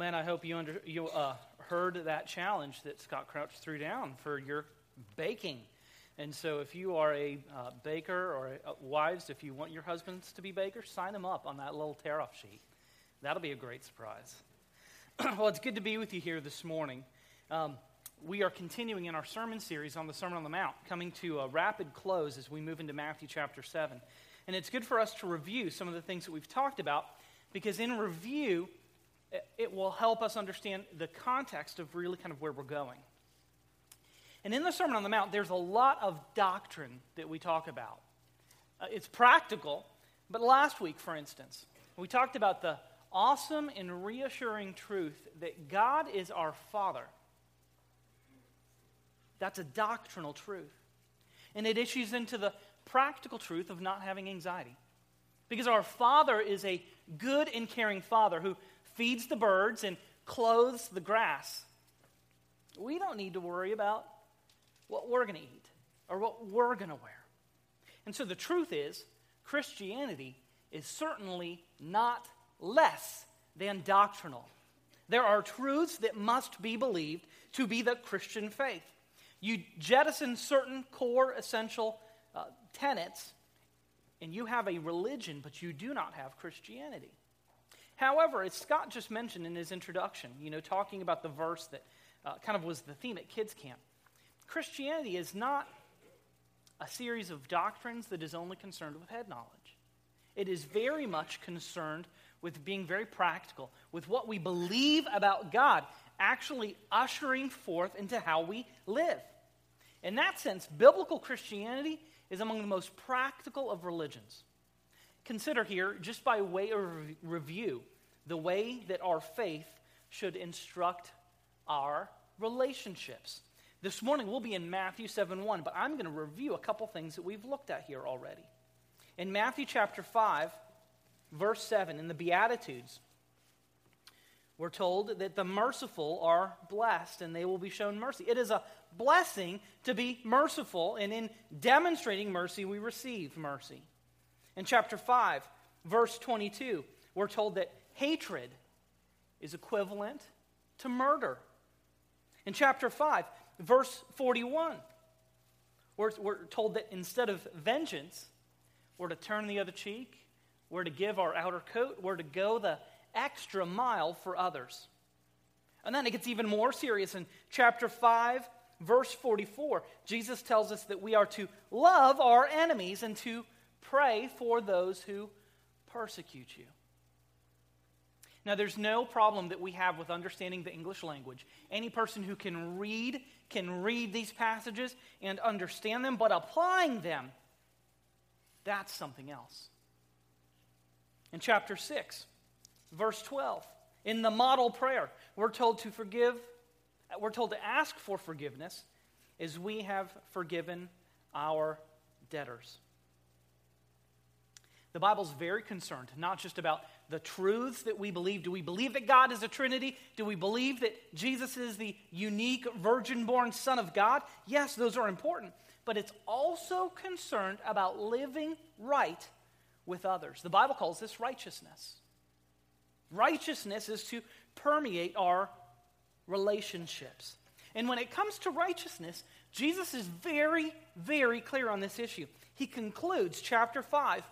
man, I hope you, under, you uh, heard that challenge that Scott Crouch threw down for your baking. And so, if you are a uh, baker or a, uh, wives, if you want your husbands to be bakers, sign them up on that little tear off sheet. That'll be a great surprise. well, it's good to be with you here this morning. Um, we are continuing in our sermon series on the Sermon on the Mount, coming to a rapid close as we move into Matthew chapter 7. And it's good for us to review some of the things that we've talked about because in review, it will help us understand the context of really kind of where we're going. And in the Sermon on the Mount, there's a lot of doctrine that we talk about. Uh, it's practical, but last week, for instance, we talked about the awesome and reassuring truth that God is our Father. That's a doctrinal truth. And it issues into the practical truth of not having anxiety. Because our Father is a good and caring Father who feeds the birds and clothes the grass. We don't need to worry about what we're going to eat or what we're going to wear. And so the truth is, Christianity is certainly not less than doctrinal. There are truths that must be believed to be the Christian faith. You jettison certain core essential uh, tenets, and you have a religion, but you do not have Christianity. However, as Scott just mentioned in his introduction, you know, talking about the verse that uh, kind of was the theme at kids' camp, Christianity is not a series of doctrines that is only concerned with head knowledge. It is very much concerned with being very practical, with what we believe about God actually ushering forth into how we live. In that sense, biblical Christianity is among the most practical of religions. Consider here, just by way of review, the way that our faith should instruct our relationships. This morning we'll be in Matthew 7 1, but I'm going to review a couple things that we've looked at here already. In Matthew chapter 5, verse 7, in the Beatitudes, we're told that the merciful are blessed and they will be shown mercy. It is a blessing to be merciful, and in demonstrating mercy, we receive mercy. In chapter 5, verse 22, we're told that hatred is equivalent to murder. In chapter 5, verse 41, we're, we're told that instead of vengeance, we're to turn the other cheek, we're to give our outer coat, we're to go the extra mile for others. And then it gets even more serious in chapter 5, verse 44. Jesus tells us that we are to love our enemies and to pray for those who persecute you. Now, there's no problem that we have with understanding the English language. Any person who can read can read these passages and understand them, but applying them, that's something else. In chapter 6, verse 12, in the model prayer, we're told to forgive, we're told to ask for forgiveness as we have forgiven our debtors. The Bible's very concerned not just about the truths that we believe. Do we believe that God is a Trinity? Do we believe that Jesus is the unique virgin born Son of God? Yes, those are important. But it's also concerned about living right with others. The Bible calls this righteousness. Righteousness is to permeate our relationships. And when it comes to righteousness, Jesus is very, very clear on this issue. He concludes chapter 5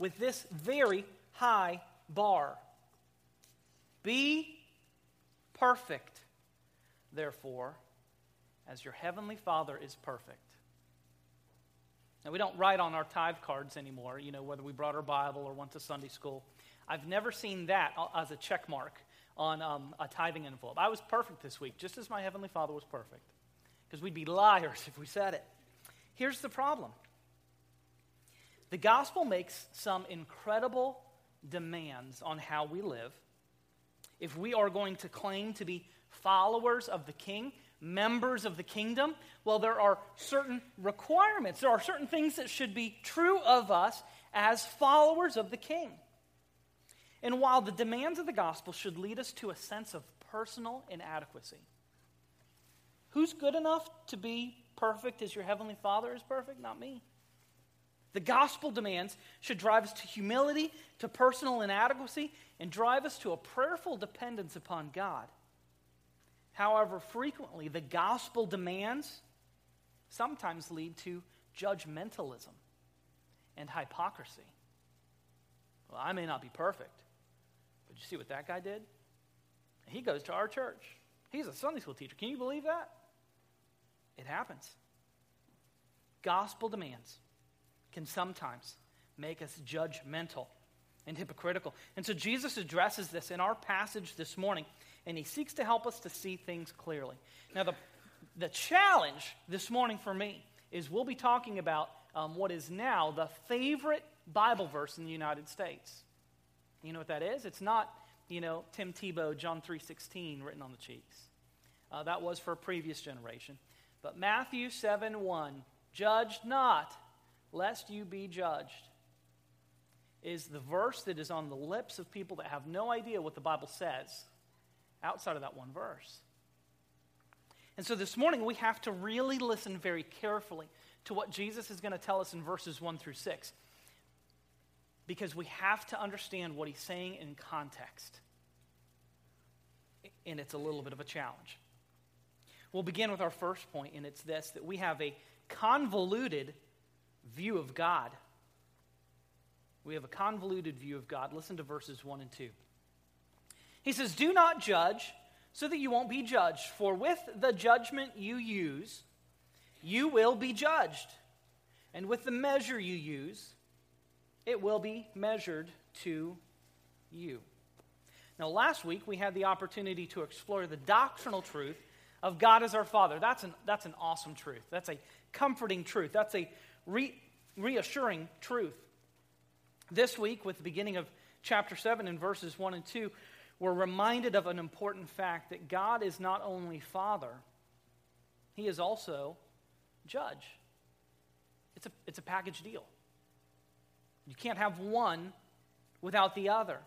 with this very high bar Be perfect, therefore, as your heavenly Father is perfect. Now, we don't write on our tithe cards anymore, you know, whether we brought our Bible or went to Sunday school. I've never seen that as a check mark on um, a tithing envelope. I was perfect this week, just as my Heavenly Father was perfect. Because we'd be liars if we said it. Here's the problem the gospel makes some incredible demands on how we live. If we are going to claim to be followers of the king, members of the kingdom, well, there are certain requirements. There are certain things that should be true of us as followers of the king. And while the demands of the gospel should lead us to a sense of personal inadequacy, who's good enough to be perfect as your heavenly father is perfect? Not me. The gospel demands should drive us to humility, to personal inadequacy, and drive us to a prayerful dependence upon God. However, frequently, the gospel demands sometimes lead to judgmentalism and hypocrisy. Well, I may not be perfect, but you see what that guy did? He goes to our church. He's a Sunday school teacher. Can you believe that? It happens. Gospel demands can sometimes make us judgmental and hypocritical. And so Jesus addresses this in our passage this morning, and he seeks to help us to see things clearly. Now, the, the challenge this morning for me is we'll be talking about um, what is now the favorite Bible verse in the United States. You know what that is? It's not, you know, Tim Tebow, John 3.16 written on the cheeks. Uh, that was for a previous generation. But Matthew 7 1, judge not, lest you be judged, is the verse that is on the lips of people that have no idea what the Bible says outside of that one verse. And so this morning we have to really listen very carefully to what Jesus is going to tell us in verses 1 through 6 because we have to understand what he's saying in context. And it's a little bit of a challenge. We'll begin with our first point, and it's this that we have a convoluted view of God. We have a convoluted view of God. Listen to verses 1 and 2. He says, Do not judge so that you won't be judged, for with the judgment you use, you will be judged. And with the measure you use, it will be measured to you. Now, last week we had the opportunity to explore the doctrinal truth of God as our Father. That's an, that's an awesome truth. That's a comforting truth. That's a re, reassuring truth. This week, with the beginning of chapter 7 in verses 1 and 2, we're reminded of an important fact that God is not only Father, He is also Judge. It's a, it's a package deal. You can't have one without the other.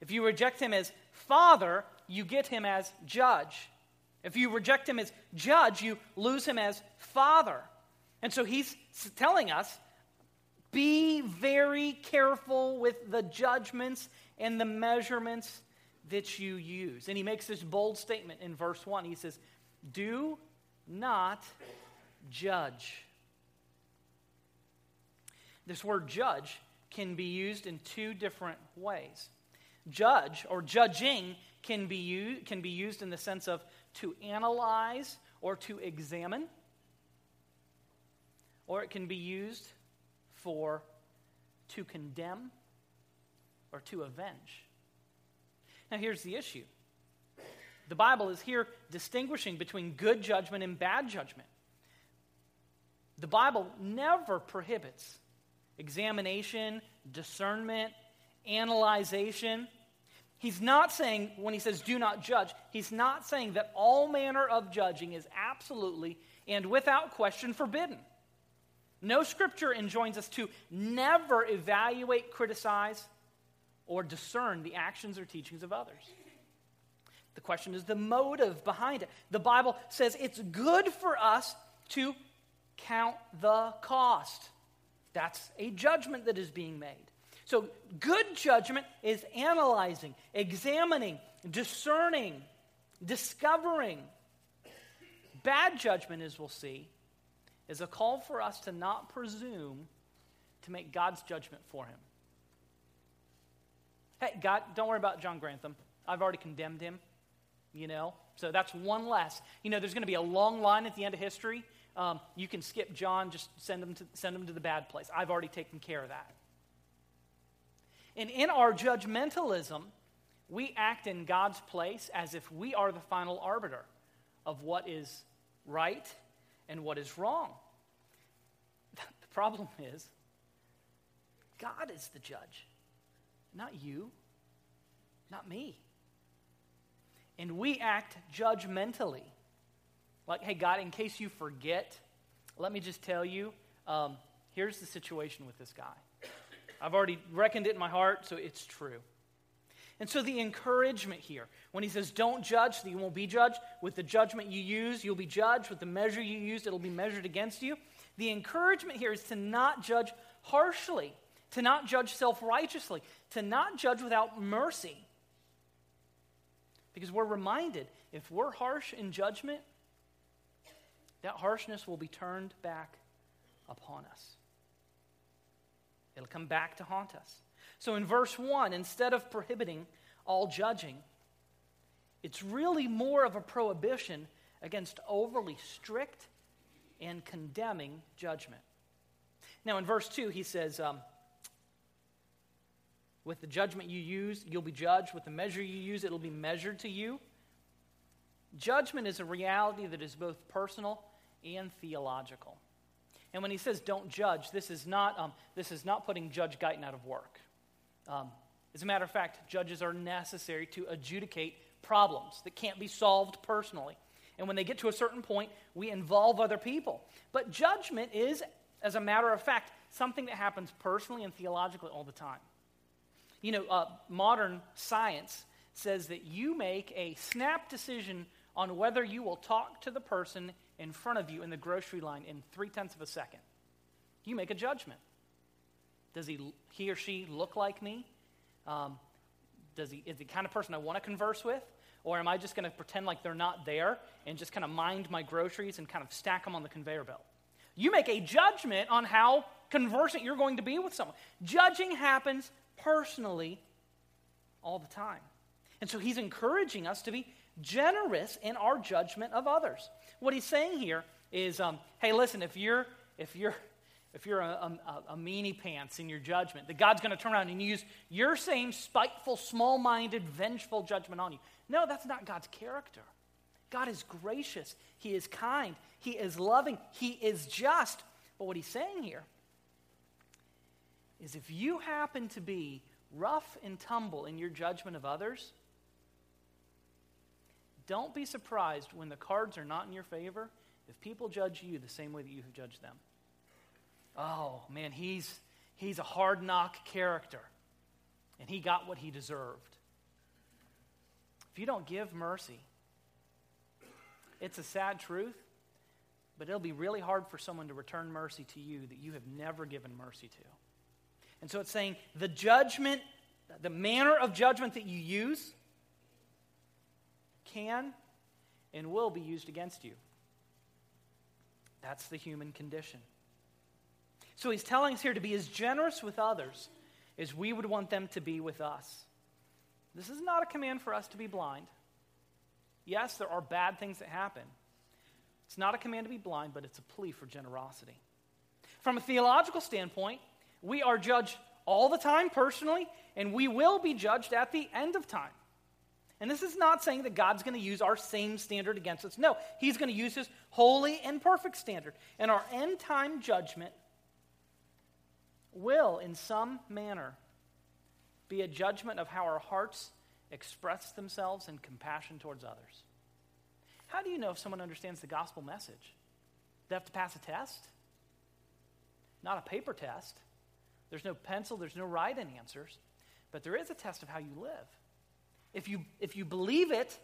If you reject Him as Father, you get Him as Judge. If you reject him as judge, you lose him as father. And so he's telling us be very careful with the judgments and the measurements that you use. And he makes this bold statement in verse 1. He says, Do not judge. This word judge can be used in two different ways. Judge or judging can be, used, can be used in the sense of to analyze or to examine, or it can be used for to condemn or to avenge. Now, here's the issue the Bible is here distinguishing between good judgment and bad judgment. The Bible never prohibits examination, discernment, analyzation He's not saying, when he says do not judge, he's not saying that all manner of judging is absolutely and without question forbidden. No scripture enjoins us to never evaluate, criticize, or discern the actions or teachings of others. The question is the motive behind it. The Bible says it's good for us to count the cost. That's a judgment that is being made. So, good judgment is analyzing, examining, discerning, discovering. Bad judgment, as we'll see, is a call for us to not presume to make God's judgment for him. Hey, God, don't worry about John Grantham. I've already condemned him, you know? So that's one less. You know, there's going to be a long line at the end of history. Um, you can skip John, just send him, to, send him to the bad place. I've already taken care of that. And in our judgmentalism, we act in God's place as if we are the final arbiter of what is right and what is wrong. The problem is, God is the judge, not you, not me. And we act judgmentally. Like, hey, God, in case you forget, let me just tell you um, here's the situation with this guy. I've already reckoned it in my heart, so it's true. And so the encouragement here, when he says, don't judge, so you won't be judged, with the judgment you use, you'll be judged. With the measure you use, it'll be measured against you. The encouragement here is to not judge harshly, to not judge self righteously, to not judge without mercy. Because we're reminded if we're harsh in judgment, that harshness will be turned back upon us. It'll come back to haunt us. So in verse 1, instead of prohibiting all judging, it's really more of a prohibition against overly strict and condemning judgment. Now, in verse 2, he says, um, With the judgment you use, you'll be judged. With the measure you use, it'll be measured to you. Judgment is a reality that is both personal and theological. And when he says don't judge, this is not, um, this is not putting Judge Guyton out of work. Um, as a matter of fact, judges are necessary to adjudicate problems that can't be solved personally. And when they get to a certain point, we involve other people. But judgment is, as a matter of fact, something that happens personally and theologically all the time. You know, uh, modern science says that you make a snap decision on whether you will talk to the person in front of you in the grocery line in three tenths of a second. You make a judgment. Does he, he or she look like me? Um, does he, is he the kind of person I want to converse with? Or am I just going to pretend like they're not there and just kind of mind my groceries and kind of stack them on the conveyor belt? You make a judgment on how conversant you're going to be with someone. Judging happens personally all the time. And so he's encouraging us to be generous in our judgment of others. What he's saying here is, um, hey, listen, if you're if you're if you're a, a, a meanie pants in your judgment, that God's going to turn around and use your same spiteful, small-minded, vengeful judgment on you. No, that's not God's character. God is gracious. He is kind. He is loving. He is just. But what he's saying here is if you happen to be rough and tumble in your judgment of others, don't be surprised when the cards are not in your favor if people judge you the same way that you have judged them. Oh, man, he's, he's a hard knock character, and he got what he deserved. If you don't give mercy, it's a sad truth, but it'll be really hard for someone to return mercy to you that you have never given mercy to. And so it's saying the judgment, the manner of judgment that you use, can and will be used against you. That's the human condition. So he's telling us here to be as generous with others as we would want them to be with us. This is not a command for us to be blind. Yes, there are bad things that happen. It's not a command to be blind, but it's a plea for generosity. From a theological standpoint, we are judged all the time personally, and we will be judged at the end of time. And this is not saying that God's going to use our same standard against us. No, He's going to use His holy and perfect standard. And our end time judgment will, in some manner, be a judgment of how our hearts express themselves in compassion towards others. How do you know if someone understands the gospel message? They have to pass a test? Not a paper test. There's no pencil, there's no write-in answers, but there is a test of how you live. If you, if you believe it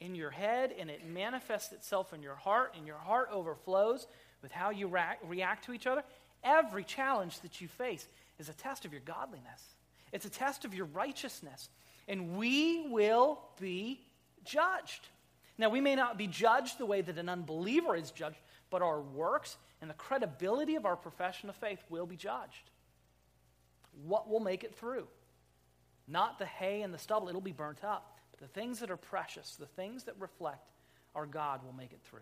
in your head and it manifests itself in your heart, and your heart overflows with how you react to each other, every challenge that you face is a test of your godliness. It's a test of your righteousness. And we will be judged. Now, we may not be judged the way that an unbeliever is judged, but our works and the credibility of our profession of faith will be judged. What will make it through? Not the hay and the stubble, it'll be burnt up. But the things that are precious, the things that reflect our God will make it through.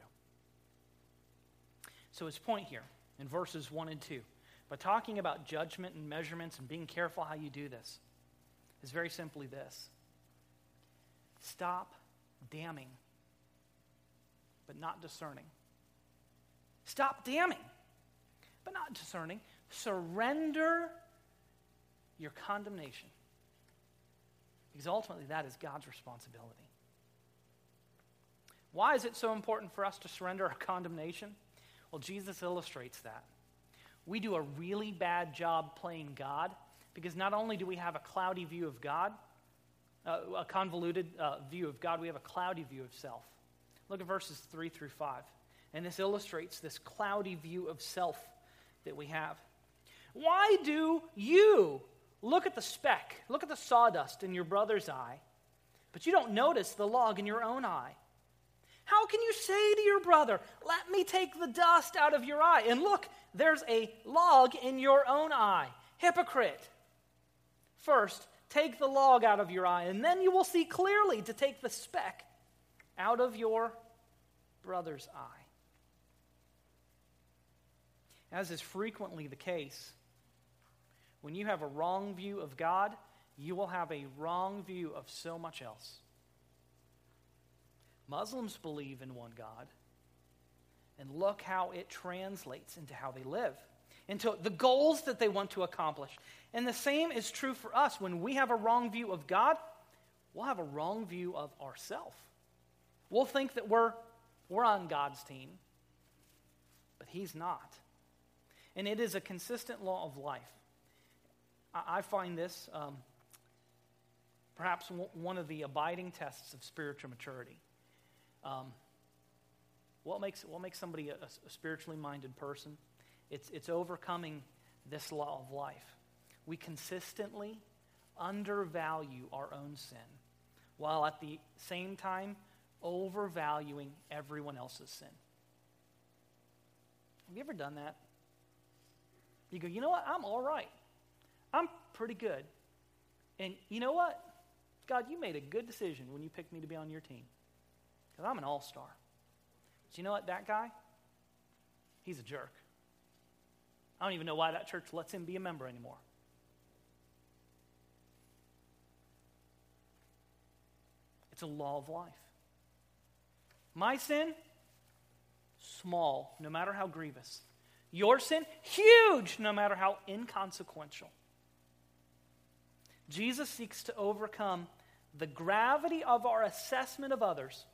So his point here in verses 1 and 2, by talking about judgment and measurements and being careful how you do this, is very simply this stop damning, but not discerning. Stop damning, but not discerning. Surrender your condemnation. Because ultimately, that is God's responsibility. Why is it so important for us to surrender our condemnation? Well, Jesus illustrates that. We do a really bad job playing God because not only do we have a cloudy view of God, uh, a convoluted uh, view of God, we have a cloudy view of self. Look at verses 3 through 5. And this illustrates this cloudy view of self that we have. Why do you look at the speck, look at the sawdust in your brother's eye, but you don't notice the log in your own eye? How can you say to your brother, Let me take the dust out of your eye? And look, there's a log in your own eye. Hypocrite. First, take the log out of your eye, and then you will see clearly to take the speck out of your brother's eye. As is frequently the case, when you have a wrong view of God, you will have a wrong view of so much else. Muslims believe in one God, and look how it translates into how they live, into the goals that they want to accomplish. And the same is true for us. When we have a wrong view of God, we'll have a wrong view of ourselves. We'll think that we're, we're on God's team, but He's not. And it is a consistent law of life. I, I find this um, perhaps one of the abiding tests of spiritual maturity. Um, what, makes, what makes somebody a, a spiritually minded person? It's, it's overcoming this law of life. We consistently undervalue our own sin while at the same time overvaluing everyone else's sin. Have you ever done that? You go, you know what? I'm all right. I'm pretty good. And you know what? God, you made a good decision when you picked me to be on your team. Because I'm an all star. But you know what? That guy, he's a jerk. I don't even know why that church lets him be a member anymore. It's a law of life. My sin, small, no matter how grievous. Your sin, huge, no matter how inconsequential. Jesus seeks to overcome the gravity of our assessment of others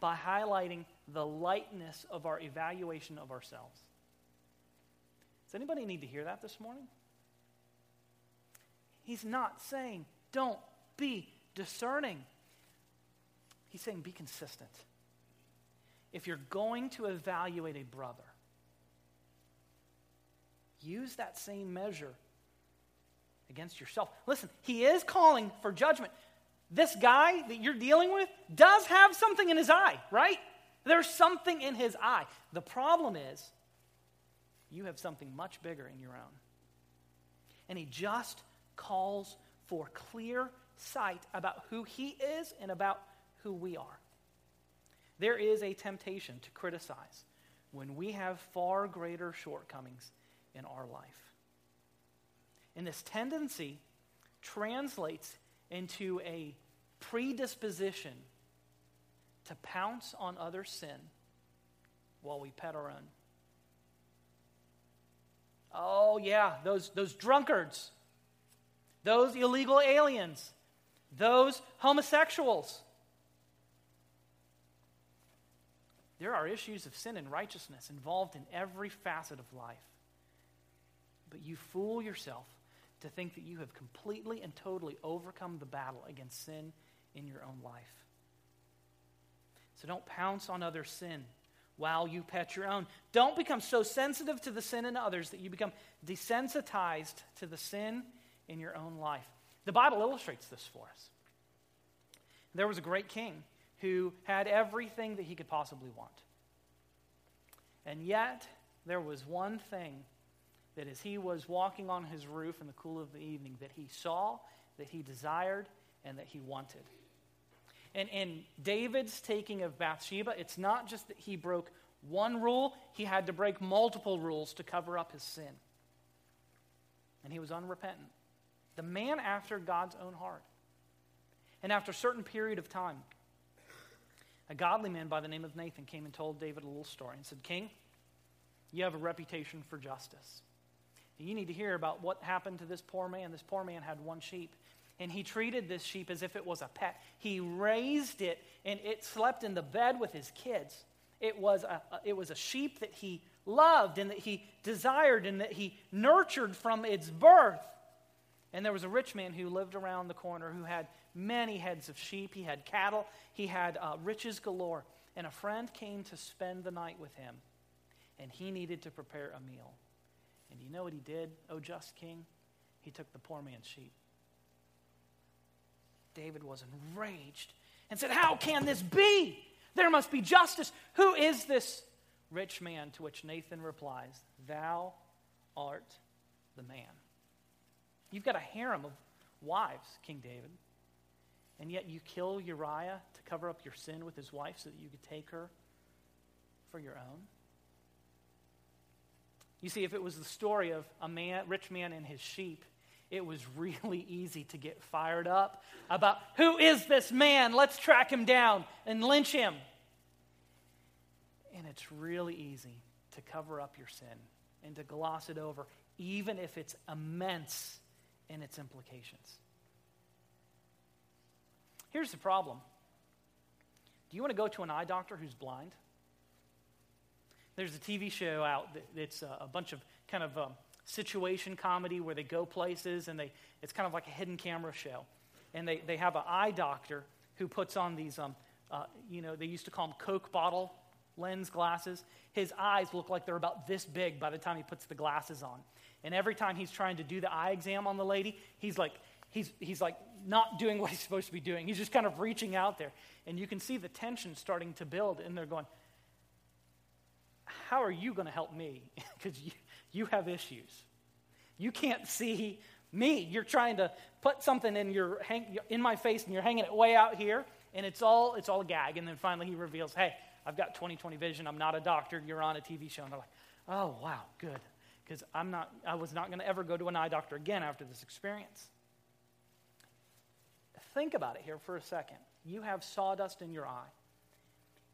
by highlighting the lightness of our evaluation of ourselves. Does anybody need to hear that this morning? He's not saying, don't be discerning. He's saying, be consistent. If you're going to evaluate a brother, use that same measure against yourself. Listen, he is calling for judgment. This guy that you're dealing with does have something in his eye, right? There's something in his eye. The problem is, you have something much bigger in your own. And he just calls for clear sight about who he is and about who we are. There is a temptation to criticize when we have far greater shortcomings in our life. And this tendency translates into a predisposition to pounce on other sin while we pet our own. Oh, yeah, those, those drunkards, those illegal aliens, those homosexuals. There are issues of sin and righteousness involved in every facet of life. But you fool yourself to think that you have completely and totally overcome the battle against sin in your own life. So don't pounce on other sin while you pet your own. Don't become so sensitive to the sin in others that you become desensitized to the sin in your own life. The Bible illustrates this for us. There was a great king who had everything that he could possibly want. And yet, there was one thing that as he was walking on his roof in the cool of the evening, that he saw, that he desired, and that he wanted. And in David's taking of Bathsheba, it's not just that he broke one rule, he had to break multiple rules to cover up his sin. And he was unrepentant. The man after God's own heart. And after a certain period of time, a godly man by the name of Nathan came and told David a little story and said, King, you have a reputation for justice. You need to hear about what happened to this poor man. This poor man had one sheep, and he treated this sheep as if it was a pet. He raised it, and it slept in the bed with his kids. It was a, it was a sheep that he loved and that he desired and that he nurtured from its birth. And there was a rich man who lived around the corner who had many heads of sheep. He had cattle. He had uh, riches galore. And a friend came to spend the night with him, and he needed to prepare a meal. And you know what he did, O just king? He took the poor man's sheep. David was enraged and said, How can this be? There must be justice. Who is this rich man? To which Nathan replies, Thou art the man. You've got a harem of wives, King David, and yet you kill Uriah to cover up your sin with his wife so that you could take her for your own. You see, if it was the story of a man, rich man and his sheep, it was really easy to get fired up about who is this man? Let's track him down and lynch him. And it's really easy to cover up your sin and to gloss it over, even if it's immense in its implications. Here's the problem Do you want to go to an eye doctor who's blind? There's a TV show out that's a bunch of kind of um, situation comedy where they go places and they, it's kind of like a hidden camera show. And they, they have an eye doctor who puts on these, um, uh, you know, they used to call them Coke bottle lens glasses. His eyes look like they're about this big by the time he puts the glasses on. And every time he's trying to do the eye exam on the lady, he's like, he's, he's like not doing what he's supposed to be doing. He's just kind of reaching out there. And you can see the tension starting to build, and they're going, how are you going to help me? Because you, you have issues. You can't see me. You're trying to put something in, your, hang, in my face and you're hanging it way out here, and it's all, it's all a gag. And then finally he reveals, hey, I've got 20 20 vision. I'm not a doctor. You're on a TV show. And they're like, oh, wow, good. Because I'm not, I was not going to ever go to an eye doctor again after this experience. Think about it here for a second. You have sawdust in your eye,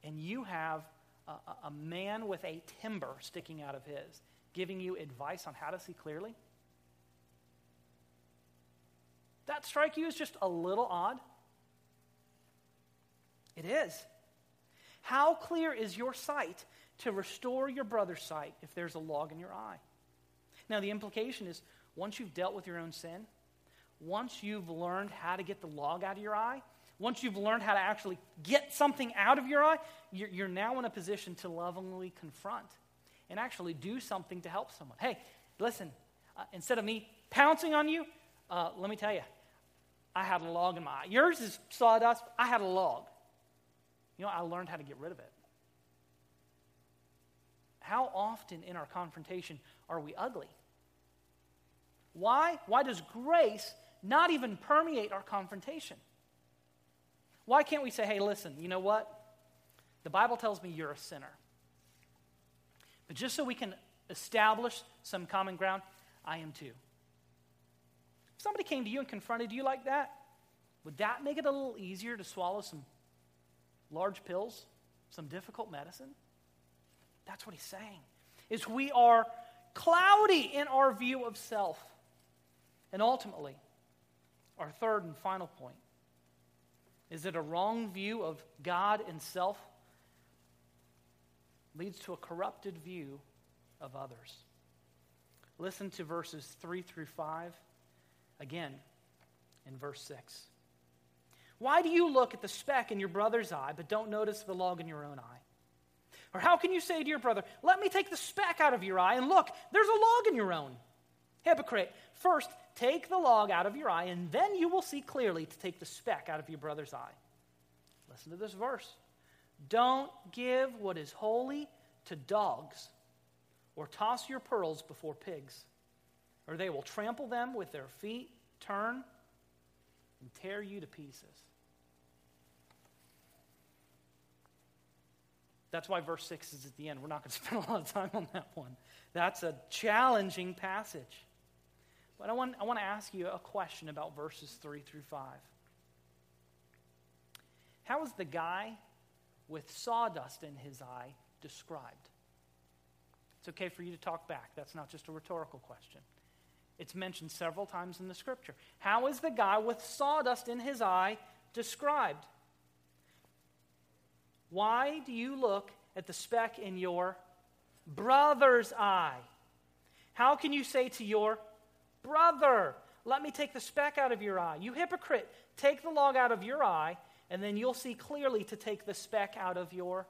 and you have a, man with a timber sticking out of his, giving you advice on how to see clearly? That strike you as just a little odd? It is. How clear is your sight to restore your brother's sight if there's a log in your eye? Now, the implication is once you've dealt with your own sin, once you've learned how to get the log out of your eye, once you've learned how to actually get something out of your eye, you're, you're now in a position to lovingly confront and actually do something to help someone. Hey, listen, uh, instead of me pouncing on you, uh, let me tell you, I had a log in my eye. Yours is sawdust. I had a log. You know, I learned how to get rid of it. How often in our confrontation are we ugly? Why? Why does grace not even permeate our confrontation? Why can't we say, hey, listen, you know what? The Bible tells me you're a sinner. But just so we can establish some common ground, I am too. If somebody came to you and confronted you like that, would that make it a little easier to swallow some large pills, some difficult medicine? That's what he's saying. Is we are cloudy in our view of self. And ultimately, our third and final point is it a wrong view of God and self leads to a corrupted view of others. Listen to verses 3 through 5 again in verse 6. Why do you look at the speck in your brother's eye, but don't notice the log in your own eye? Or how can you say to your brother, Let me take the speck out of your eye, and look, there's a log in your own? Hypocrite, first take the log out of your eye, and then you will see clearly to take the speck out of your brother's eye. Listen to this verse. Don't give what is holy to dogs, or toss your pearls before pigs, or they will trample them with their feet, turn, and tear you to pieces. That's why verse 6 is at the end. We're not going to spend a lot of time on that one. That's a challenging passage. But I want, I want to ask you a question about verses 3 through 5. How is the guy with sawdust in his eye described? It's okay for you to talk back. That's not just a rhetorical question. It's mentioned several times in the scripture. How is the guy with sawdust in his eye described? Why do you look at the speck in your brother's eye? How can you say to your brother, Let me take the speck out of your eye? You hypocrite, take the log out of your eye and then you'll see clearly to take the speck out of your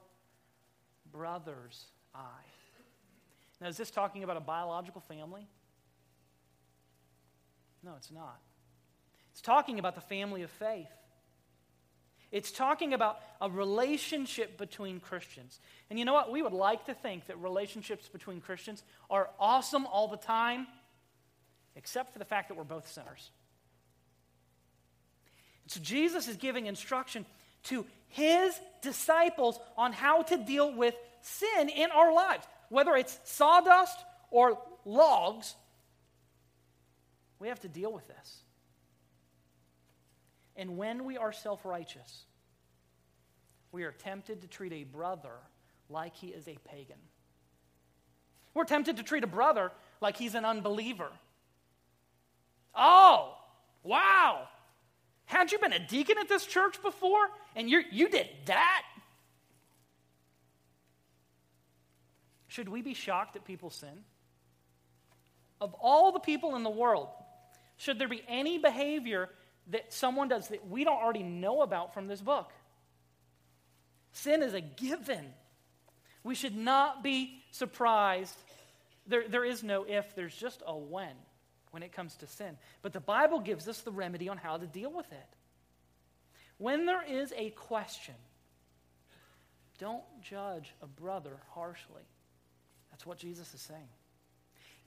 brother's eye. Now, is this talking about a biological family? No, it's not. It's talking about the family of faith. It's talking about a relationship between Christians. And you know what? We would like to think that relationships between Christians are awesome all the time, except for the fact that we're both sinners. So Jesus is giving instruction to his disciples on how to deal with sin in our lives. Whether it's sawdust or logs, we have to deal with this. And when we are self righteous, we are tempted to treat a brother like he is a pagan. We're tempted to treat a brother like he's an unbeliever. Oh, wow. Had you been a deacon at this church before and you you did that? Should we be shocked that people sin? Of all the people in the world, should there be any behavior that someone does that we don't already know about from this book? Sin is a given. We should not be surprised. There, there is no if, there's just a when when it comes to sin. But the Bible gives us the remedy on how to deal with it. When there is a question, don't judge a brother harshly. That's what Jesus is saying.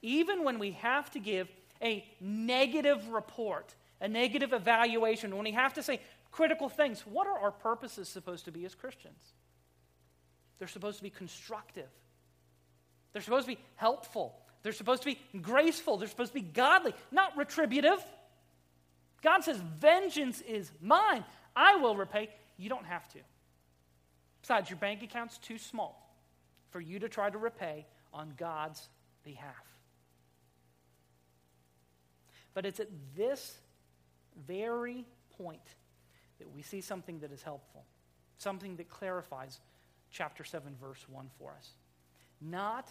Even when we have to give a negative report, a negative evaluation, when we have to say critical things, what are our purposes supposed to be as Christians? They're supposed to be constructive, they're supposed to be helpful, they're supposed to be graceful. They're supposed to be godly, not retributive. God says, Vengeance is mine. I will repay. You don't have to. Besides, your bank account's too small for you to try to repay on God's behalf. But it's at this very point that we see something that is helpful, something that clarifies chapter 7, verse 1 for us. Not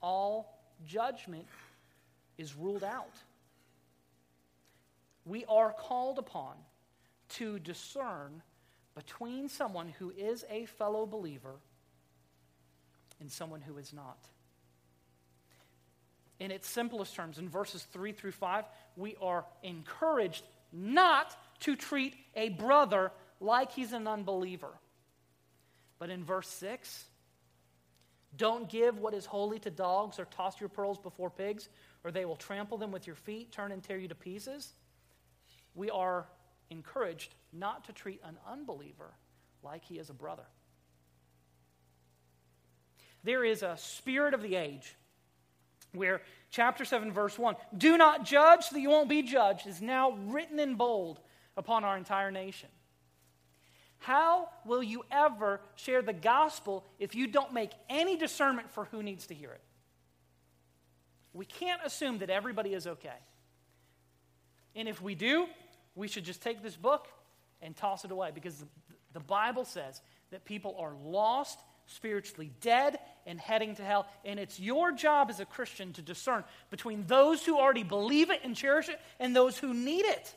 all judgment is ruled out. We are called upon to discern between someone who is a fellow believer and someone who is not. In its simplest terms, in verses 3 through 5, we are encouraged not to treat a brother like he's an unbeliever. But in verse 6, don't give what is holy to dogs or toss your pearls before pigs, or they will trample them with your feet, turn and tear you to pieces. We are encouraged not to treat an unbeliever like he is a brother. There is a spirit of the age where chapter 7, verse 1, do not judge so that you won't be judged, is now written in bold upon our entire nation. How will you ever share the gospel if you don't make any discernment for who needs to hear it? We can't assume that everybody is okay. And if we do, we should just take this book and toss it away because the, Bible says that people are lost, spiritually dead, and heading to hell. And it's your job as a Christian to discern between those who already believe it and cherish it and those who need it.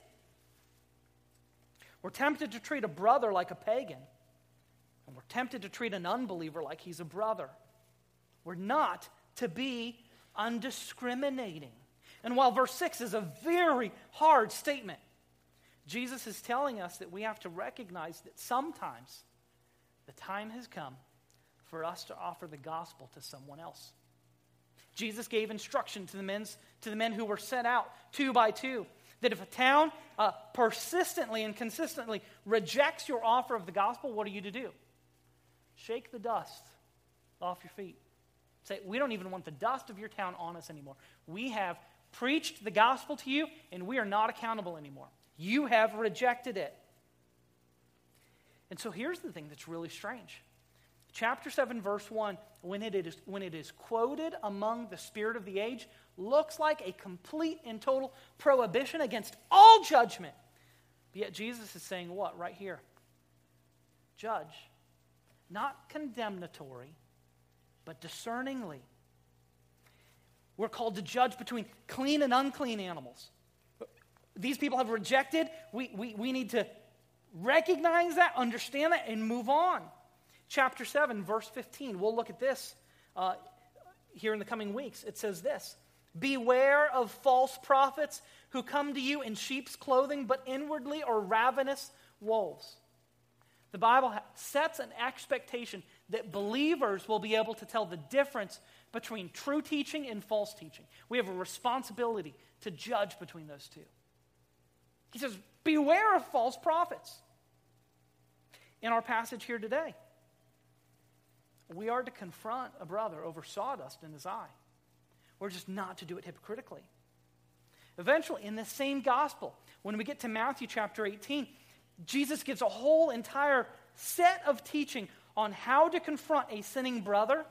We're tempted to treat a brother like a pagan, and we're tempted to treat an unbeliever like he's a brother. We're not to be undiscriminating. And while verse 6 is a very hard statement, Jesus is telling us that we have to recognize that sometimes the time has come for us to offer the gospel to someone else. Jesus gave instruction to the, men's, to the men who were sent out two by two that if a town uh, persistently and consistently rejects your offer of the gospel, what are you to do? Shake the dust off your feet. Say, we don't even want the dust of your town on us anymore. We have preached the gospel to you, and we are not accountable anymore. You have rejected it. And so here's the thing that's really strange. Chapter 7, verse 1, when it is, when it is quoted among the spirit of the age, looks like a complete and total prohibition against all judgment. But yet Jesus is saying what right here? Judge. Not condemnatory, but discerningly. We're called to judge between clean and unclean animals. These people have rejected. We, we, we need to recognize that, understand that, and move on. Chapter 7, verse 15. We'll look at this. Uh, here in the coming weeks. It says this Beware of false prophets who come to you in sheep's clothing, but inwardly are ravenous wolves. The Bible sets an expectation that believers will be able to tell the difference between true teaching and false teaching. We have a responsibility to judge between those two. He says, Beware of false prophets. In our passage here today, we are to confront a brother over sawdust in his eye. We're just not to do it hypocritically. Eventually, in the same gospel, when we get to Matthew chapter 18, Jesus gives a whole entire set of teaching on how to confront a sinning brother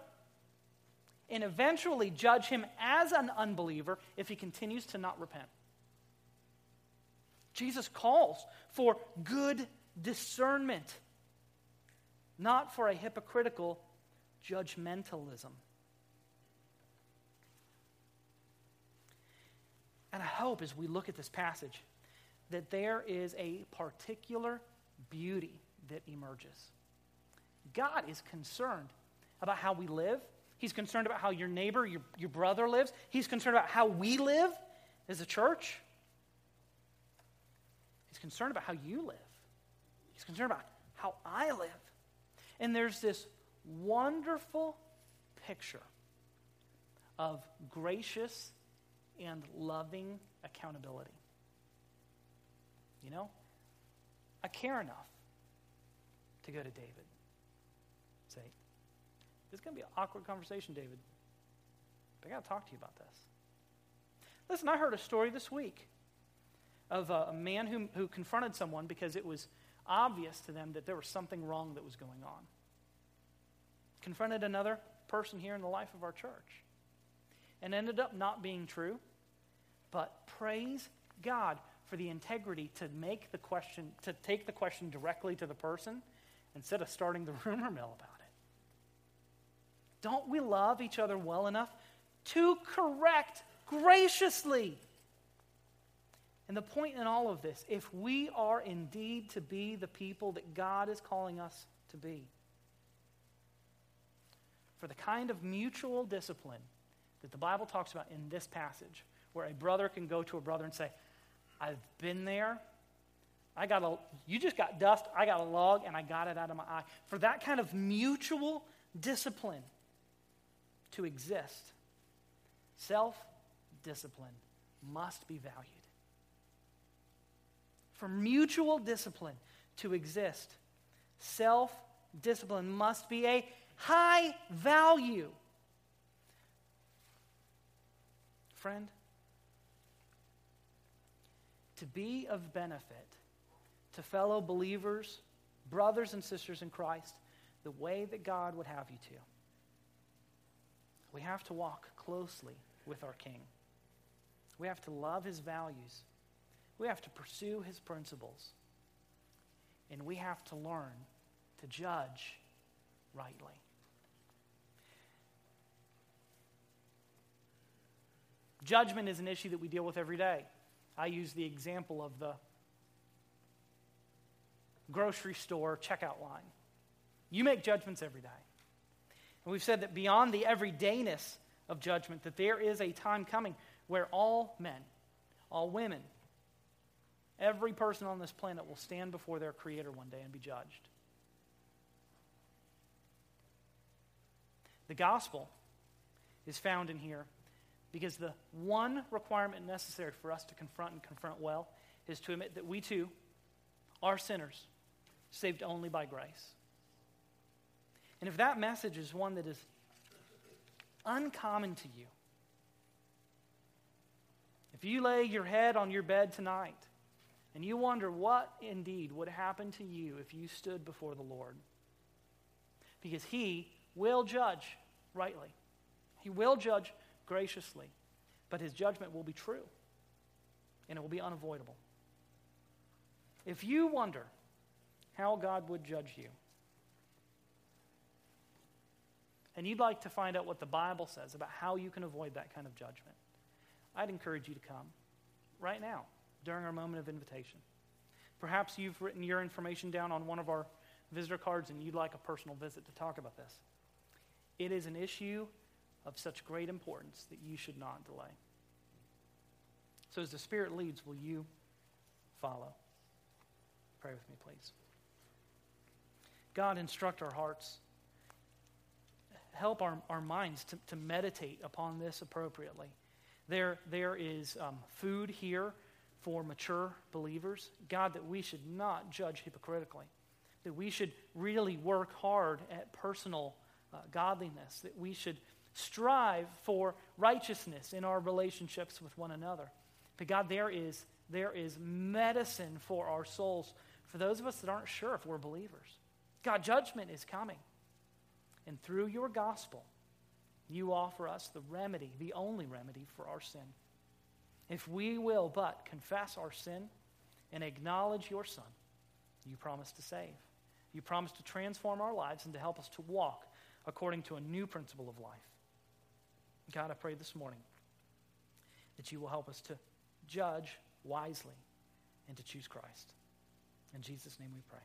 and eventually judge him as an unbeliever if he continues to not repent. Jesus calls for good discernment, not for a hypocritical judgmentalism. And I hope as we look at this passage that there is a particular beauty that emerges. God is concerned about how we live. He's concerned about how your neighbor, your, your brother lives. He's concerned about how we live as a church. He's concerned about how you live. He's concerned about how I live. And there's this wonderful picture of gracious and loving accountability. You know, I care enough to go to David. Say, this is going to be an awkward conversation, David. But I got to talk to you about this. Listen, I heard a story this week of a, a man who, who confronted someone because it was obvious to them that there was something wrong that was going on. Confronted another person here in the life of our church and ended up not being true. But praise God for the integrity to make the question, to take the question directly to the person instead of starting the rumor mill about it. Don't we love each other well enough to correct graciously? And the point in all of this, if we are indeed to be the people that God is calling us to be, for the kind of mutual discipline that the Bible talks about in this passage, where a brother can go to a brother and say, I've been there. I got a, you just got dust. I got a log and I got it out of my eye. For that kind of mutual discipline to exist, self discipline must be valued. For mutual discipline to exist, self discipline must be a high value. Friend, to be of benefit to fellow believers, brothers and sisters in Christ, the way that God would have you to. We have to walk closely with our King. We have to love his values. We have to pursue his principles. And we have to learn to judge rightly. Judgment is an issue that we deal with every day. I use the example of the grocery store checkout line. You make judgments every day. And we've said that beyond the everydayness of judgment, that there is a time coming where all men, all women, every person on this planet will stand before their Creator one day and be judged. The gospel is found in here because the one requirement necessary for us to confront and confront well is to admit that we too are sinners, saved only by grace. And if that message is one that is uncommon to you, if you lay your head on your bed tonight and you wonder what indeed would happen to you if you stood before the Lord, because He will judge rightly, He will judge graciously, but his judgment will be true and it will be unavoidable. If you wonder how God would judge you, and you'd like to find out what the Bible says about how you can avoid that kind of judgment, I'd encourage you to come right now during our moment of invitation. Perhaps you've written your information down on one of our visitor cards and you'd like a personal visit to talk about this. It is an issue of such great importance that you should not delay. So, as the Spirit leads, will you follow? Pray with me, please. God, instruct our hearts. Help our, our minds to, to meditate upon this appropriately. There, there is um, food here for mature believers. God, that we should not judge hypocritically, that we should really work hard at personal uh, godliness, that we should strive for righteousness in our relationships with one another. But God, there is, there is medicine for our souls for those of us that aren't sure if we're believers. God, judgment is coming. And through your gospel, you offer us the remedy, the only remedy for our sin. If we will but confess our sin and acknowledge your Son, you promise to save. You promise to transform our lives and to help us to walk according to a new principle of life. God, I pray this morning that you will help us to judge wisely and to choose Christ. In Jesus' name we pray.